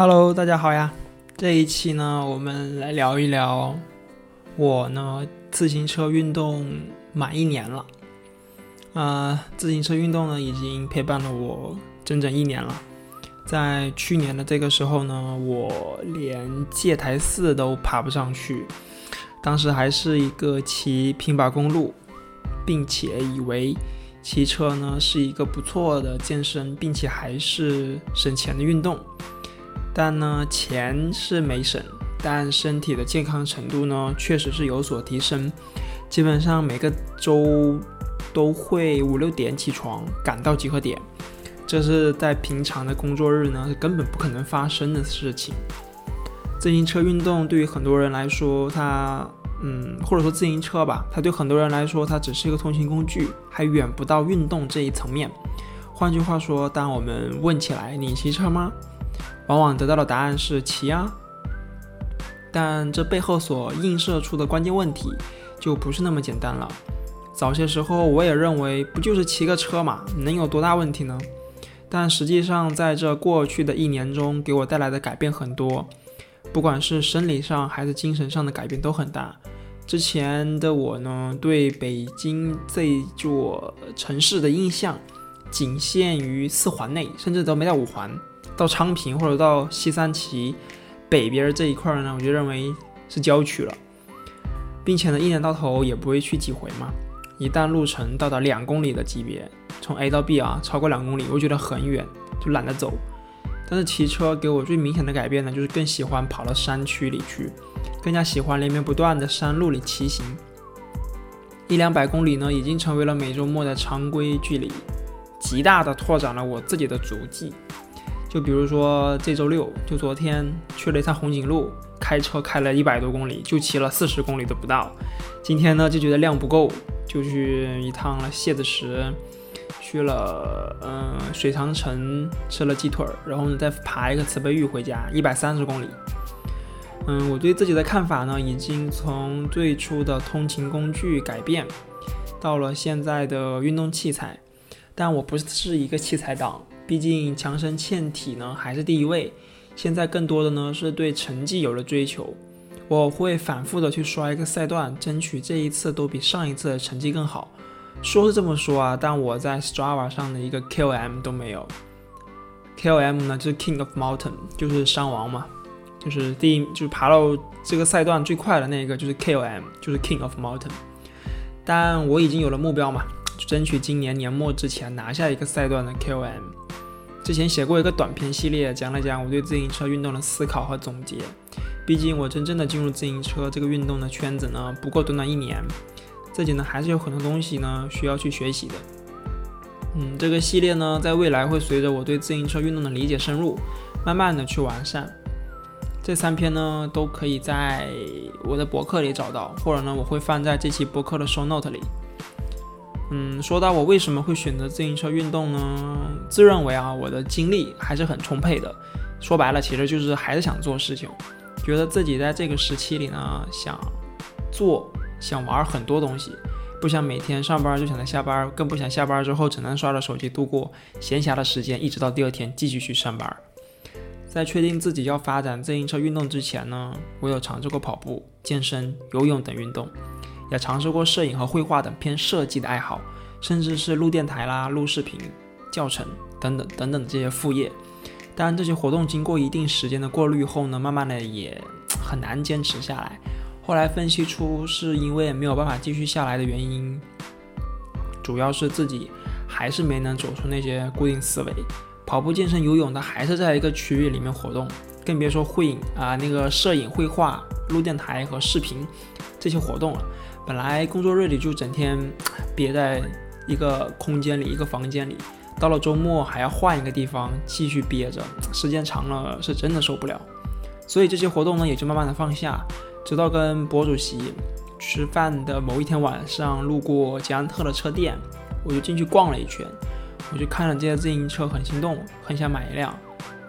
Hello，大家好呀！这一期呢，我们来聊一聊我呢自行车运动满一年了。呃，自行车运动呢已经陪伴了我整整一年了。在去年的这个时候呢，我连戒台寺都爬不上去，当时还是一个骑平把公路，并且以为骑车呢是一个不错的健身，并且还是省钱的运动。但呢，钱是没省，但身体的健康程度呢，确实是有所提升。基本上每个周都会五六点起床，赶到集合点，这是在平常的工作日呢，根本不可能发生的事情。自行车运动对于很多人来说，它，嗯，或者说自行车吧，它对很多人来说，它只是一个通勤工具，还远不到运动这一层面。换句话说，当我们问起来，你骑车吗？往往得到的答案是骑啊，但这背后所映射出的关键问题就不是那么简单了。早些时候我也认为不就是骑个车嘛，能有多大问题呢？但实际上在这过去的一年中，给我带来的改变很多，不管是生理上还是精神上的改变都很大。之前的我呢，对北京这座城市的印象仅限于四环内，甚至都没到五环。到昌平或者到西三旗北边这一块呢，我就认为是郊区了，并且呢，一年到头也不会去几回嘛。一旦路程到达两公里的级别，从 A 到 B 啊，超过两公里，我觉得很远，就懒得走。但是骑车给我最明显的改变呢，就是更喜欢跑到山区里去，更加喜欢连绵不断的山路里骑行。一两百公里呢，已经成为了每周末的常规距离，极大的拓展了我自己的足迹。就比如说这周六，就昨天去了一趟红景路，开车开了一百多公里，就骑了四十公里都不到。今天呢就觉得量不够，就去一趟了蝎子石，去了嗯水长城吃了鸡腿儿，然后呢再爬一个慈悲峪回家，一百三十公里。嗯，我对自己的看法呢，已经从最初的通勤工具改变，到了现在的运动器材，但我不是一个器材党。毕竟强身健体呢还是第一位，现在更多的呢是对成绩有了追求，我会反复的去刷一个赛段，争取这一次都比上一次的成绩更好。说是这么说啊，但我在 Strava 上的一个 KOM 都没有。KOM 呢就是 King of Mountain，就是山王嘛，就是第一就是爬到这个赛段最快的那个就是 KOM，就是 King of Mountain。但我已经有了目标嘛，争取今年年末之前拿下一个赛段的 KOM。之前写过一个短篇系列，讲了讲我对自行车运动的思考和总结。毕竟我真正的进入自行车这个运动的圈子呢，不过短短一年，自己呢还是有很多东西呢需要去学习的。嗯，这个系列呢，在未来会随着我对自行车运动的理解深入，慢慢的去完善。这三篇呢，都可以在我的博客里找到，或者呢，我会放在这期博客的 show note 里。嗯，说到我为什么会选择自行车运动呢？自认为啊，我的精力还是很充沛的。说白了，其实就是还是想做事情，觉得自己在这个时期里呢，想做、想玩很多东西，不想每天上班就想着下班，更不想下班之后只能刷着手机度过闲暇的时间，一直到第二天继续去上班。在确定自己要发展自行车运动之前呢，我有尝试过跑步、健身、游泳等运动。也尝试过摄影和绘画等偏设计的爱好，甚至是录电台啦、录视频、教程等等等等这些副业。当然这些活动经过一定时间的过滤后呢，慢慢的也 很难坚持下来。后来分析出是因为没有办法继续下来的原因，主要是自己还是没能走出那些固定思维。跑步、健身、游泳的还是在一个区域里面活动，更别说会影啊、那个摄影、绘画、录电台和视频这些活动了。本来工作日里就整天憋在一个空间里、一个房间里，到了周末还要换一个地方继续憋着，时间长了是真的受不了。所以这些活动呢也就慢慢的放下，直到跟博主席吃饭的某一天晚上，路过捷安特的车店，我就进去逛了一圈，我就看了这些自行车，很心动，很想买一辆。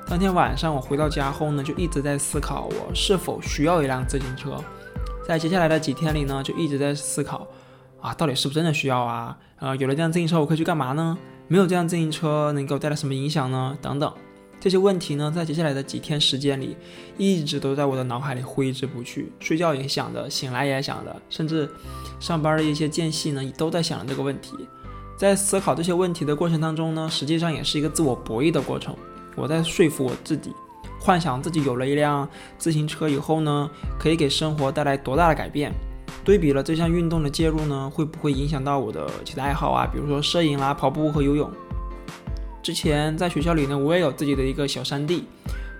当天晚上我回到家后呢，就一直在思考我是否需要一辆自行车。在接下来的几天里呢，就一直在思考，啊，到底是不是真的需要啊？呃，有了这辆自行车，我可以去干嘛呢？没有这辆自行车，能给我带来什么影响呢？等等。这些问题呢，在接下来的几天时间里，一直都在我的脑海里挥之不去。睡觉也想着，醒来也想着，甚至上班的一些间隙呢，都在想着这个问题。在思考这些问题的过程当中呢，实际上也是一个自我博弈的过程。我在说服我自己，幻想自己有了一辆自行车以后呢，可以给生活带来多大的改变。对比了这项运动的介入呢，会不会影响到我的其他爱好啊？比如说摄影啦、跑步和游泳。之前在学校里呢，我也有自己的一个小山地，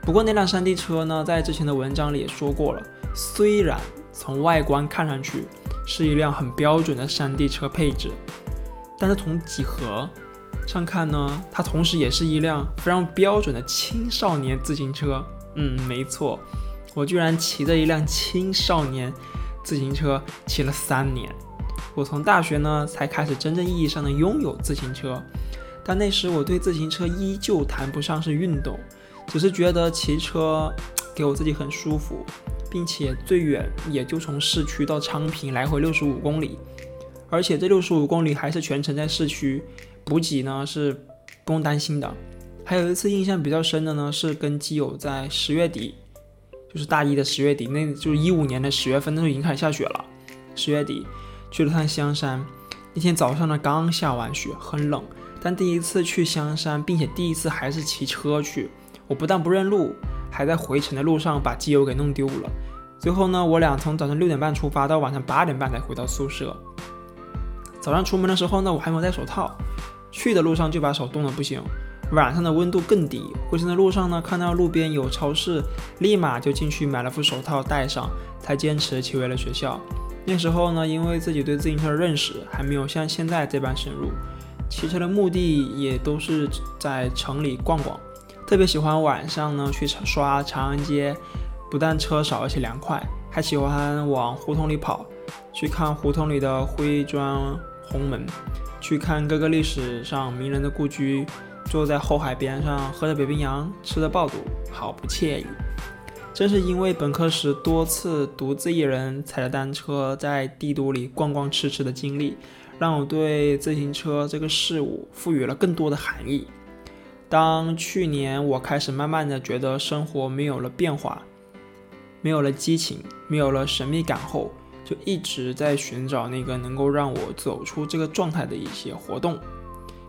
不过那辆山地车呢，在之前的文章里也说过了，虽然从外观看上去是一辆很标准的山地车配置，但是从几何上看呢，它同时也是一辆非常标准的青少年自行车。嗯，没错，我居然骑着一辆青少年自行车骑了三年，我从大学呢才开始真正意义上的拥有自行车。但那时我对自行车依旧谈不上是运动，只是觉得骑车给我自己很舒服，并且最远也就从市区到昌平来回六十五公里，而且这六十五公里还是全程在市区，补给呢是不用担心的。还有一次印象比较深的呢，是跟基友在十月底，就是大一的十月底，那就是一五年的十月份，那时候已经开始下雪了。十月底去了趟香山，那天早上呢刚下完雪，很冷。但第一次去香山，并且第一次还是骑车去，我不但不认路，还在回程的路上把机油给弄丢了。最后呢，我俩从早上六点半出发，到晚上八点半才回到宿舍。早上出门的时候呢，我还没有戴手套，去的路上就把手冻得不行。晚上的温度更低，回程的路上呢，看到路边有超市，立马就进去买了副手套戴上，才坚持骑回了学校。那时候呢，因为自己对自行车的认识还没有像现在这般深入。骑车的目的也都是在城里逛逛，特别喜欢晚上呢去刷长安街，不但车少而且凉快，还喜欢往胡同里跑，去看胡同里的灰砖红门，去看各个历史上名人的故居，坐在后海边上喝着北冰洋，吃着爆肚，好不惬意。正是因为本科时多次独自一人踩着单车在帝都里逛逛吃吃的经历。让我对自行车这个事物赋予了更多的含义。当去年我开始慢慢的觉得生活没有了变化，没有了激情，没有了神秘感后，就一直在寻找那个能够让我走出这个状态的一些活动，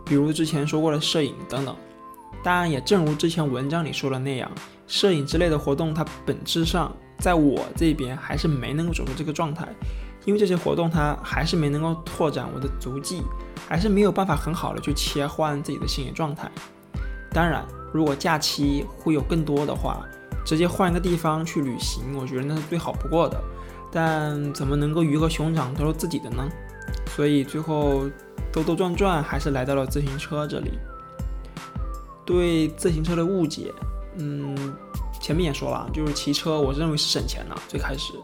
比如之前说过的摄影等等。当然，也正如之前文章里说的那样，摄影之类的活动，它本质上在我这边还是没能够走出这个状态。因为这些活动，它还是没能够拓展我的足迹，还是没有办法很好的去切换自己的心理状态。当然，如果假期会有更多的话，直接换一个地方去旅行，我觉得那是最好不过的。但怎么能够鱼和熊掌都是自己的呢？所以最后兜兜转转，还是来到了自行车这里。对自行车的误解，嗯，前面也说了，就是骑车，我认为是省钱的，最开始。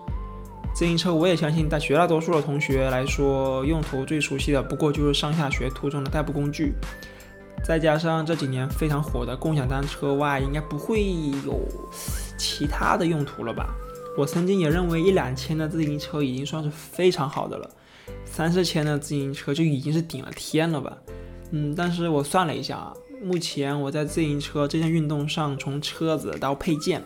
自行车，我也相信，在绝大多数的同学来说，用途最熟悉的不过就是上下学途中的代步工具。再加上这几年非常火的共享单车外，应该不会有其他的用途了吧？我曾经也认为一两千的自行车已经算是非常好的了，三四千的自行车就已经是顶了天了吧？嗯，但是我算了一下啊，目前我在自行车这项运动上，从车子到配件。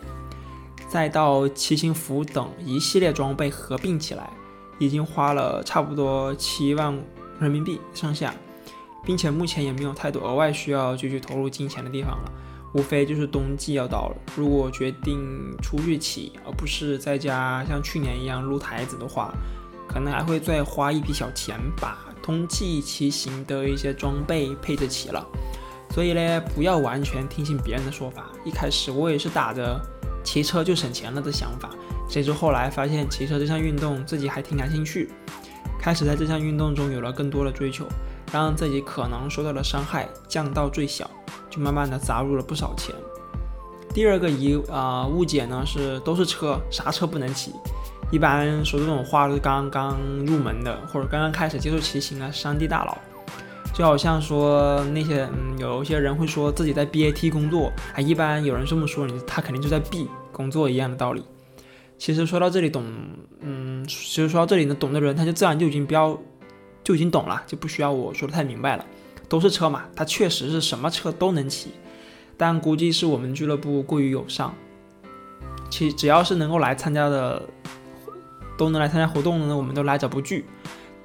再到骑行服等一系列装备合并起来，已经花了差不多七万人民币上下，并且目前也没有太多额外需要继续投入金钱的地方了。无非就是冬季要到了，如果决定出去骑，而不是在家像去年一样撸台子的话，可能还会再花一笔小钱把冬季骑行的一些装备配置齐了。所以呢，不要完全听信别人的说法。一开始我也是打着。骑车就省钱了的想法，谁知后来发现骑车这项运动自己还挺感兴趣，开始在这项运动中有了更多的追求，让自己可能受到的伤害降到最小，就慢慢的砸入了不少钱。第二个疑啊误解呢是都是车，啥车不能骑？一般说这种话都是刚刚入门的或者刚刚开始接触骑行的山地大佬。就好像说那些嗯，有一些人会说自己在 BAT 工作，啊，一般有人这么说你，他肯定就在 B 工作一样的道理。其实说到这里懂，嗯，其实说到这里呢，懂的人他就自然就已经比较就已经懂了，就不需要我说的太明白了。都是车嘛，它确实是什么车都能骑，但估计是我们俱乐部过于友善，其只要是能够来参加的，都能来参加活动的呢，我们都来者不拒，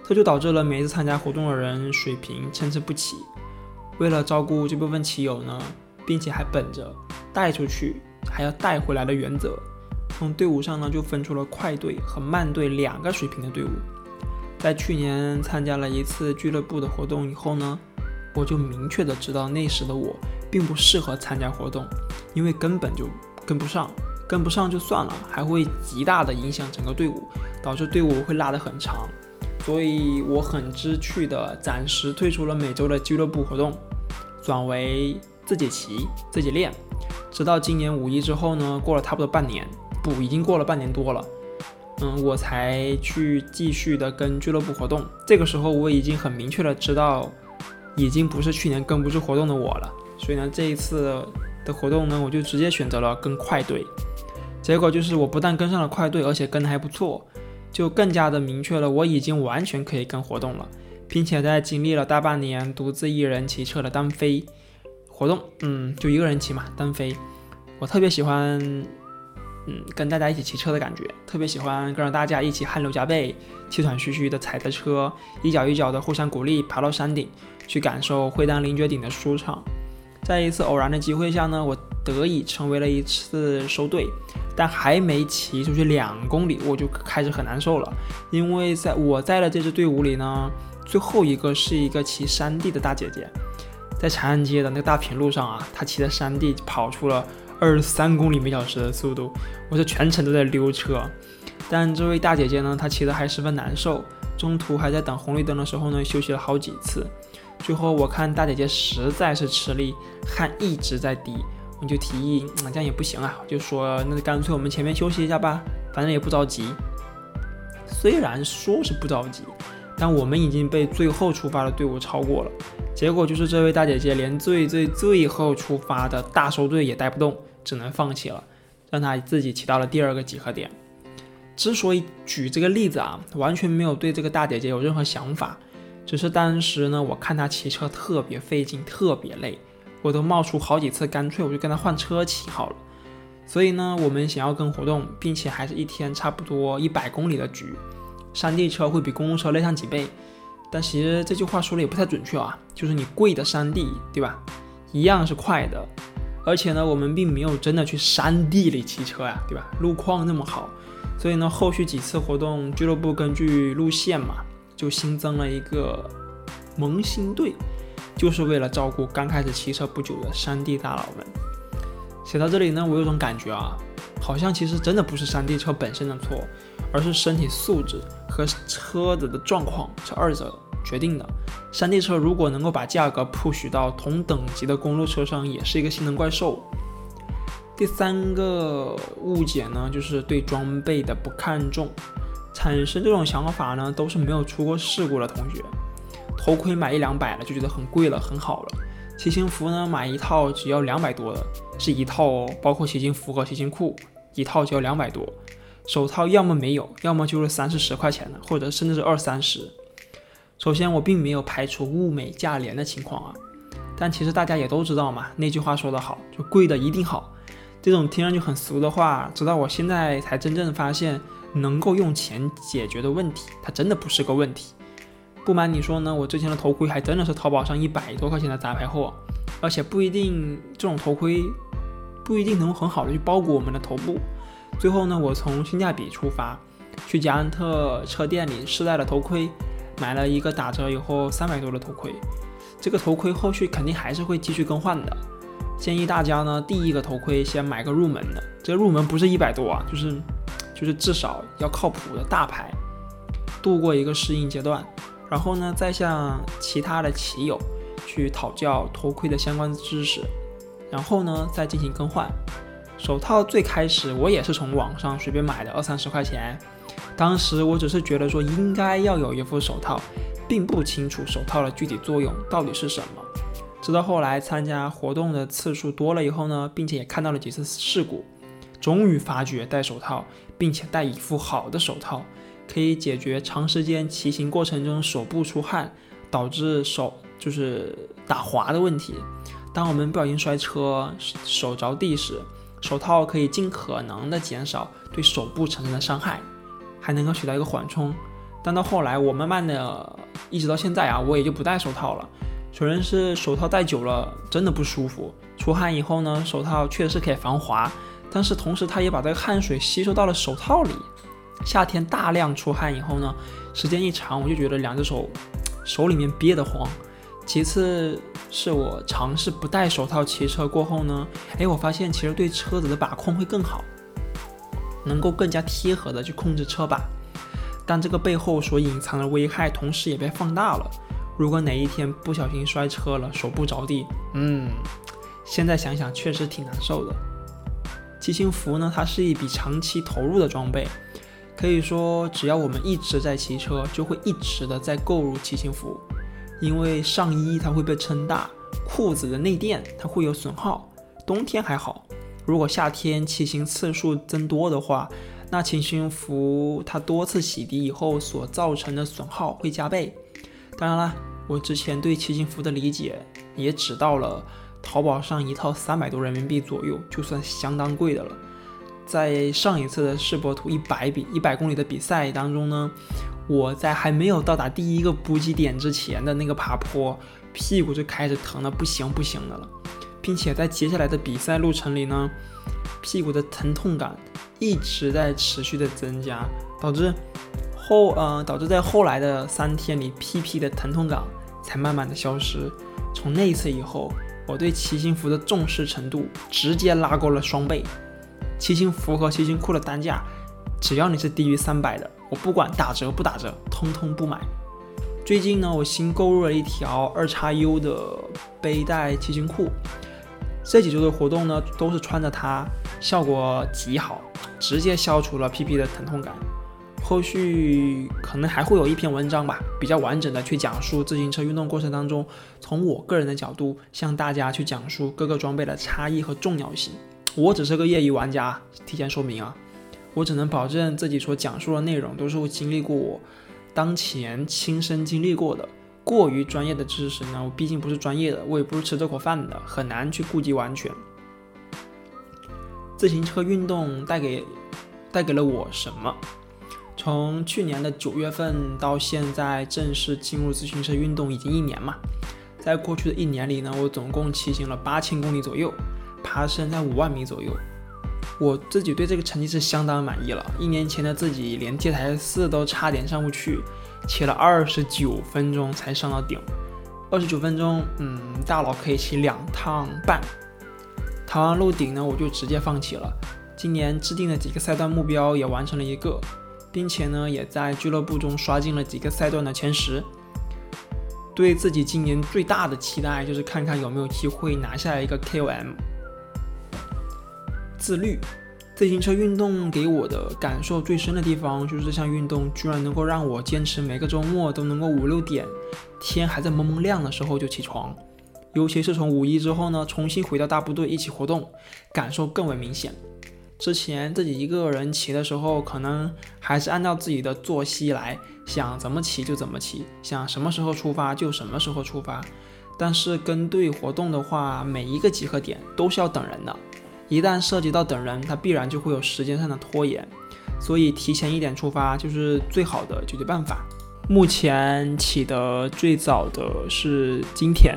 这就导致了每一次参加活动的人水平参差不齐。为了照顾这部分骑友呢，并且还本着带出去还要带回来的原则，从队伍上呢就分出了快队和慢队两个水平的队伍。在去年参加了一次俱乐部的活动以后呢，我就明确的知道那时的我并不适合参加活动，因为根本就跟不上，跟不上就算了，还会极大的影响整个队伍，导致队伍会拉得很长。所以我很知趣的暂时退出了每周的俱乐部活动，转为自己骑自己练，直到今年五一之后呢，过了差不多半年，不，已经过了半年多了。嗯，我才去继续的跟俱乐部活动。这个时候我已经很明确的知道，已经不是去年跟不住活动的我了。所以呢，这一次的活动呢，我就直接选择了跟快队。结果就是我不但跟上了快队，而且跟的还不错，就更加的明确了我已经完全可以跟活动了，并且在经历了大半年独自一人骑车的单飞活动，嗯，就一个人骑嘛，单飞，我特别喜欢。嗯，跟大家一起骑车的感觉，特别喜欢跟着大家一起汗流浃背、气喘吁吁的踩着车，一脚一脚的互相鼓励，爬到山顶去感受会当凌绝顶的舒畅。在一次偶然的机会下呢，我得以成为了一次收队，但还没骑出去两公里，我就开始很难受了，因为在我在的这支队伍里呢，最后一个是一个骑山地的大姐姐，在长安街的那个大平路上啊，她骑着山地跑出了。二十三公里每小时的速度，我是全程都在溜车。但这位大姐姐呢，她骑的还十分难受，中途还在等红绿灯的时候呢，休息了好几次。最后我看大姐姐实在是吃力，汗一直在滴，我就提议，这样也不行啊，就说那干脆我们前面休息一下吧，反正也不着急。虽然说是不着急，但我们已经被最后出发的队伍超过了。结果就是这位大姐姐连最最最后出发的大收队也带不动。只能放弃了，让她自己骑到了第二个集合点。之所以举这个例子啊，完全没有对这个大姐姐有任何想法，只是当时呢，我看他骑车特别费劲，特别累，我都冒出好几次，干脆我就跟他换车骑好了。所以呢，我们想要跟活动，并且还是一天差不多一百公里的局，山地车会比公路车累上几倍。但其实这句话说的也不太准确啊，就是你贵的山地，对吧？一样是快的。而且呢，我们并没有真的去山地里骑车呀，对吧？路况那么好，所以呢，后续几次活动，俱乐部根据路线嘛，就新增了一个萌新队，就是为了照顾刚开始骑车不久的山地大佬们。写到这里呢，我有种感觉啊，好像其实真的不是山地车本身的错，而是身体素质和车子的状况这二者。决定的，山地车如果能够把价格 push 到同等级的公路车上，也是一个性能怪兽。第三个误解呢，就是对装备的不看重。产生这种想法呢，都是没有出过事故的同学。头盔买一两百了就觉得很贵了，很好了。骑行服呢，买一套只要两百多的，是一套哦，包括骑行服和骑行裤，一套就要两百多。手套要么没有，要么就是三四十块钱的，或者甚至是二三十。首先，我并没有排除物美价廉的情况啊，但其实大家也都知道嘛，那句话说得好，就贵的一定好。这种听上去很俗的话，直到我现在才真正发现，能够用钱解决的问题，它真的不是个问题。不瞒你说呢，我之前的头盔还真的是淘宝上一百多块钱的杂牌货，而且不一定这种头盔不一定能很好的去包裹我们的头部。最后呢，我从性价比出发，去捷安特车店里试戴了头盔。买了一个打折以后三百多的头盔，这个头盔后续肯定还是会继续更换的。建议大家呢，第一个头盔先买个入门的，这个入门不是一百多啊，就是就是至少要靠谱的大牌，度过一个适应阶段，然后呢再向其他的骑友去讨教头盔的相关知识，然后呢再进行更换。手套最开始我也是从网上随便买的，二三十块钱。当时我只是觉得说应该要有一副手套，并不清楚手套的具体作用到底是什么。直到后来参加活动的次数多了以后呢，并且也看到了几次事故，终于发觉戴手套，并且戴一副好的手套，可以解决长时间骑行过程中手部出汗导致手就是打滑的问题。当我们不小心摔车、手着地时，手套可以尽可能的减少对手部产生的伤害，还能够起到一个缓冲。但到后来，我慢慢的，一直到现在啊，我也就不戴手套了。首先是手套戴久了真的不舒服，出汗以后呢，手套确实可以防滑，但是同时它也把这个汗水吸收到了手套里。夏天大量出汗以后呢，时间一长，我就觉得两只手手里面憋得慌。其次是我尝试不戴手套骑车过后呢，哎，我发现其实对车子的把控会更好，能够更加贴合的去控制车把。但这个背后所隐藏的危害，同时也被放大了。如果哪一天不小心摔车了，手部着地，嗯，现在想想确实挺难受的。骑行服呢，它是一笔长期投入的装备，可以说只要我们一直在骑车，就会一直的在购入骑行服。因为上衣它会被撑大，裤子的内垫它会有损耗。冬天还好，如果夏天骑行次数增多的话。那骑行服它多次洗涤以后所造成的损耗会加倍。当然了，我之前对骑行服的理解也只到了淘宝上一套三百多人民币左右，就算相当贵的了。在上一次的世博图一百比一百公里的比赛当中呢，我在还没有到达第一个补给点之前的那个爬坡，屁股就开始疼的不行不行的了，并且在接下来的比赛路程里呢，屁股的疼痛感。一直在持续的增加，导致后呃导致在后来的三天里，屁屁的疼痛感才慢慢的消失。从那一次以后，我对骑行服的重视程度直接拉高了双倍。骑行服和骑行裤的单价，只要你是低于三百的，我不管打折不打折，通通不买。最近呢，我新购入了一条二叉 U 的背带骑行裤，这几周的活动呢，都是穿着它，效果极好。直接消除了屁屁的疼痛感。后续可能还会有一篇文章吧，比较完整的去讲述自行车运动过程当中，从我个人的角度向大家去讲述各个装备的差异和重要性。我只是个业余玩家，提前说明啊，我只能保证自己所讲述的内容都是我经历过、我当前亲身经历过的。过于专业的知识呢，我毕竟不是专业的，我也不是吃这口饭的，很难去顾及完全。自行车运动带给带给了我什么？从去年的九月份到现在正式进入自行车运动已经一年嘛，在过去的一年里呢，我总共骑行了八千公里左右，爬升在五万米左右。我自己对这个成绩是相当满意了。一年前的自己连阶台四都差点上不去，骑了二十九分钟才上到顶。二十九分钟，嗯，大佬可以骑两趟半。爬完路顶呢，我就直接放弃了。今年制定的几个赛段目标也完成了一个，并且呢，也在俱乐部中刷进了几个赛段的前十。对自己今年最大的期待就是看看有没有机会拿下一个 KOM。自律，自行车运动给我的感受最深的地方就是这项运动居然能够让我坚持每个周末都能够五六点，天还在蒙蒙亮的时候就起床。尤其是从五一之后呢，重新回到大部队一起活动，感受更为明显。之前自己一个人骑的时候，可能还是按照自己的作息来，想怎么骑就怎么骑，想什么时候出发就什么时候出发。但是跟队活动的话，每一个集合点都是要等人的，一旦涉及到等人，它必然就会有时间上的拖延，所以提前一点出发就是最好的解决办法。目前起的最早的是今天。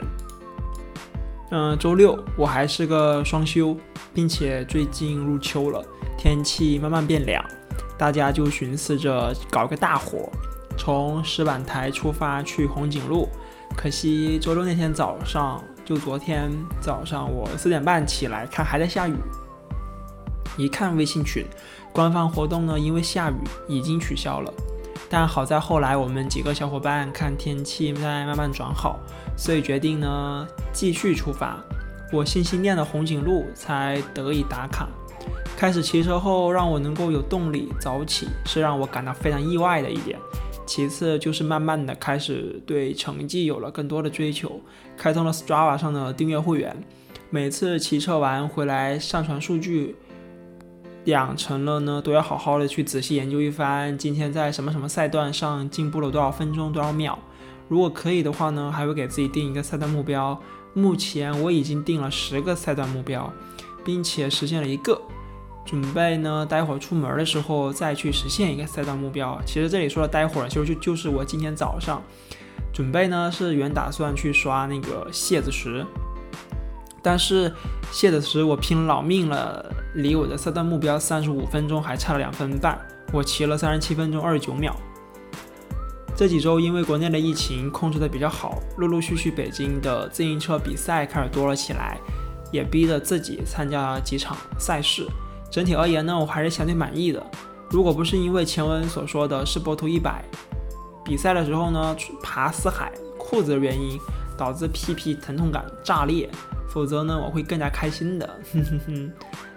嗯，周六我还是个双休，并且最近入秋了，天气慢慢变凉，大家就寻思着搞个大活，从石板台出发去红景路。可惜周六那天早上，就昨天早上我四点半起来看还在下雨，一看微信群，官方活动呢因为下雨已经取消了。但好在后来我们几个小伙伴看天气在慢慢转好，所以决定呢继续出发。我心心念的红景路才得以打卡。开始骑车后，让我能够有动力早起，是让我感到非常意外的一点。其次就是慢慢的开始对成绩有了更多的追求，开通了 Strava 上的订阅会员，每次骑车完回来上传数据。养成了呢，都要好好的去仔细研究一番，今天在什么什么赛段上进步了多少分钟多少秒。如果可以的话呢，还会给自己定一个赛段目标，目前我已经定了十个赛段目标，并且实现了一个，准备呢待会儿出门的时候再去实现一个赛段目标。其实这里说的待会儿，其实就就是我今天早上准备呢是原打算去刷那个蟹子石，但是蝎子石我拼老命了，离我的赛段目标三十五分钟还差了两分半，我骑了三十七分钟二十九秒。这几周因为国内的疫情控制的比较好，陆陆续续北京的自行车比赛开始多了起来，也逼着自己参加了几场赛事。整体而言呢，我还是相对满意的。如果不是因为前文所说的世博图一百比赛的时候呢爬四海裤子的原因导致屁屁疼痛感炸裂，否则呢我会更加开心的。哼哼哼。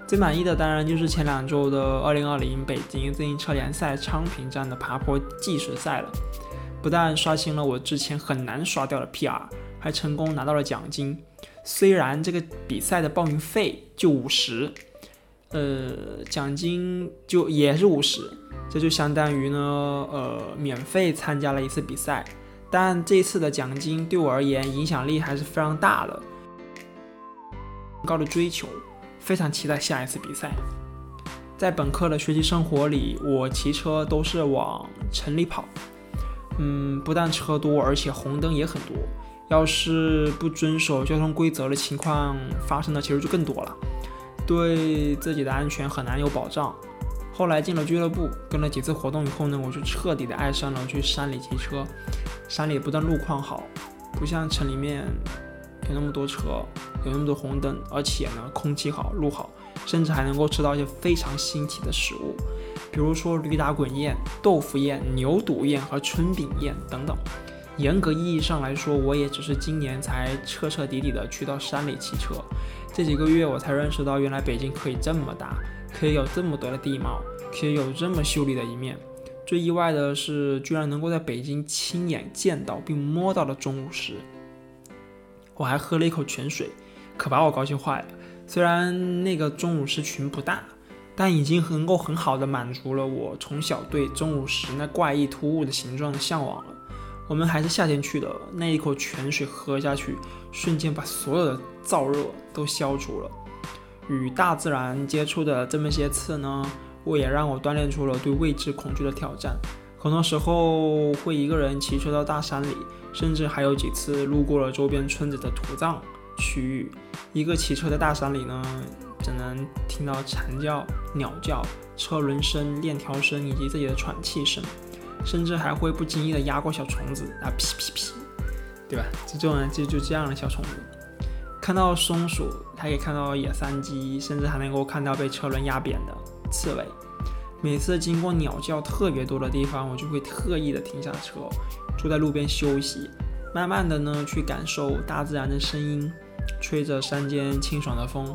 最满意的当然就是前两周的2020北京自行车联赛昌平站的爬坡计时赛了。不但刷新了我之前很难刷掉的 PR，还成功拿到了奖金。虽然这个比赛的报名费就五十，呃，奖金就也是五十，这就相当于呢，呃，免费参加了一次比赛。但这次的奖金对我而言影响力还是非常大的，高的追求，非常期待下一次比赛。在本科的学习生活里，我骑车都是往城里跑。嗯，不但车多，而且红灯也很多。要是不遵守交通规则的情况发生的其实就更多了，对自己的安全很难有保障。后来进了俱乐部，跟了几次活动以后呢，我就彻底的爱上了去山里骑车。山里不但路况好，不像城里面有那么多车，有那么多红灯，而且呢空气好，路好，甚至还能够吃到一些非常新奇的食物。比如说驴打滚宴、豆腐宴、牛肚宴和春饼宴等等。严格意义上来说，我也只是今年才彻彻底底的去到山里骑车。这几个月，我才认识到原来北京可以这么大，可以有这么多的地貌，可以有这么秀丽的一面。最意外的是，居然能够在北京亲眼见到并摸到了钟乳石。我还喝了一口泉水，可把我高兴坏了。虽然那个钟乳石群不大。但已经能够很好的满足了我从小对钟乳石那怪异突兀的形状的向往了。我们还是夏天去的，那一口泉水喝下去，瞬间把所有的燥热都消除了。与大自然接触的这么些次呢，我也让我锻炼出了对未知恐惧的挑战。很多时候会一个人骑车到大山里，甚至还有几次路过了周边村子的土葬区域。一个骑车的大山里呢。只能听到蝉叫、鸟叫、车轮声、链条声以及自己的喘气声，甚至还会不经意的压过小虫子啊，噼噼噼，对吧？这种人就就这样的小虫子，看到松鼠，还可以看到野山鸡，甚至还能够看到被车轮压扁的刺猬。每次经过鸟叫特别多的地方，我就会特意的停下车，坐在路边休息，慢慢的呢去感受大自然的声音，吹着山间清爽的风。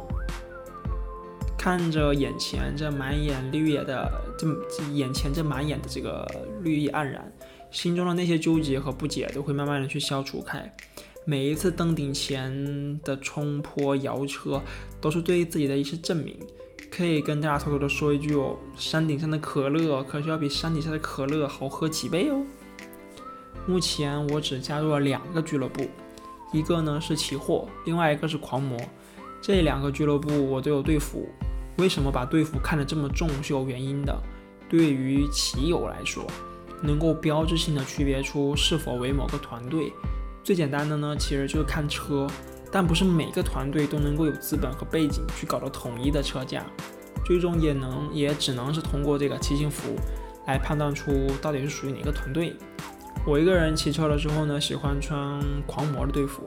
看着眼前这满眼绿野的，这眼前这满眼的这个绿意盎然，心中的那些纠结和不解都会慢慢的去消除开。每一次登顶前的冲坡摇车，都是对自己的一次证明。可以跟大家偷偷的说一句哦，山顶上的可乐可是要比山底下的可乐好喝几倍哦。目前我只加入了两个俱乐部，一个呢是期货，另外一个是狂魔。这两个俱乐部我都有队服。为什么把队服看得这么重是有原因的。对于骑友来说，能够标志性的区别出是否为某个团队，最简单的呢，其实就是看车。但不是每个团队都能够有资本和背景去搞到统一的车架，最终也能也只能是通过这个骑行服来判断出到底是属于哪个团队。我一个人骑车的时候呢，喜欢穿狂魔的队服。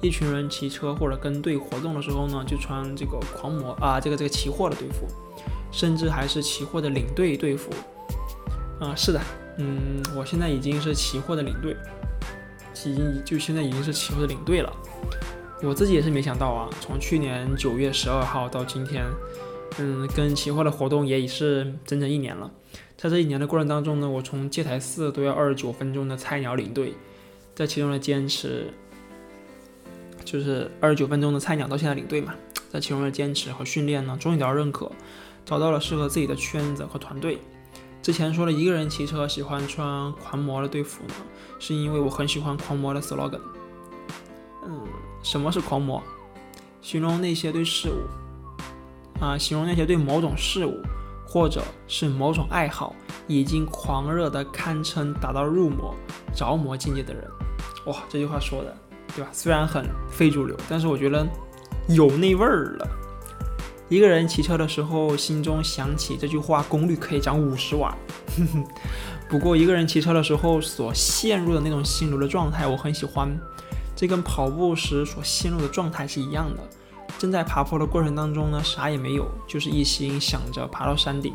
一群人骑车或者跟队活动的时候呢，就穿这个狂魔啊，这个这个骑货的队服，甚至还是骑货的领队队服。啊，是的，嗯，我现在已经是骑货的领队，已经就现在已经是骑货的领队了。我自己也是没想到啊，从去年九月十二号到今天，嗯，跟骑货的活动也已是整整一年了。在这一年的过程当中呢，我从戒台寺都要二十九分钟的菜鸟领队，在其中的坚持。就是二十九分钟的菜鸟到现在领队嘛，在其中的坚持和训练呢，终于得到认可，找到了适合自己的圈子和团队。之前说了一个人骑车喜欢穿狂魔的队服呢，是因为我很喜欢狂魔的 slogan。嗯，什么是狂魔？形容那些对事物啊，形容那些对某种事物或者是某种爱好已经狂热的堪称达到入魔、着魔境界的人。哇，这句话说的，对吧？虽然很非主流，但是我觉得有那味儿了。一个人骑车的时候，心中想起这句话，功率可以涨五十瓦。不过，一个人骑车的时候所陷入的那种心流的状态，我很喜欢。这跟跑步时所陷入的状态是一样的。正在爬坡的过程当中呢，啥也没有，就是一心想着爬到山顶，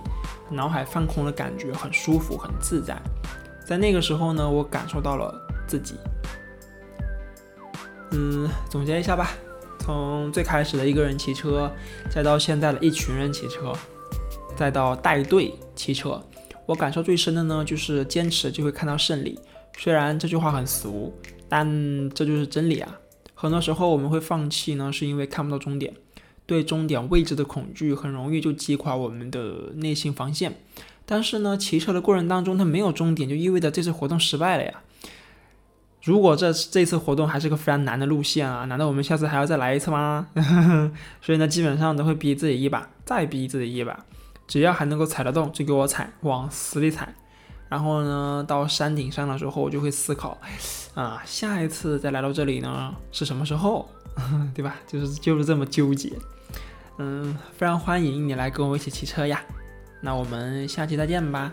脑海放空的感觉很舒服，很自在。在那个时候呢，我感受到了自己。嗯，总结一下吧。从最开始的一个人骑车，再到现在的一群人骑车，再到带队骑车，我感受最深的呢，就是坚持就会看到胜利。虽然这句话很俗，但这就是真理啊。很多时候我们会放弃呢，是因为看不到终点，对终点未知的恐惧很容易就击垮我们的内心防线。但是呢，骑车的过程当中，它没有终点，就意味着这次活动失败了呀。如果这这次活动还是个非常难的路线啊，难道我们下次还要再来一次吗？所以呢，基本上都会逼自己一把，再逼自己一把，只要还能够踩得动，就给我踩，往死里踩。然后呢，到山顶上的时候，我就会思考，啊，下一次再来到这里呢是什么时候，对吧？就是就是这么纠结。嗯，非常欢迎你来跟我一起骑车呀。那我们下期再见吧。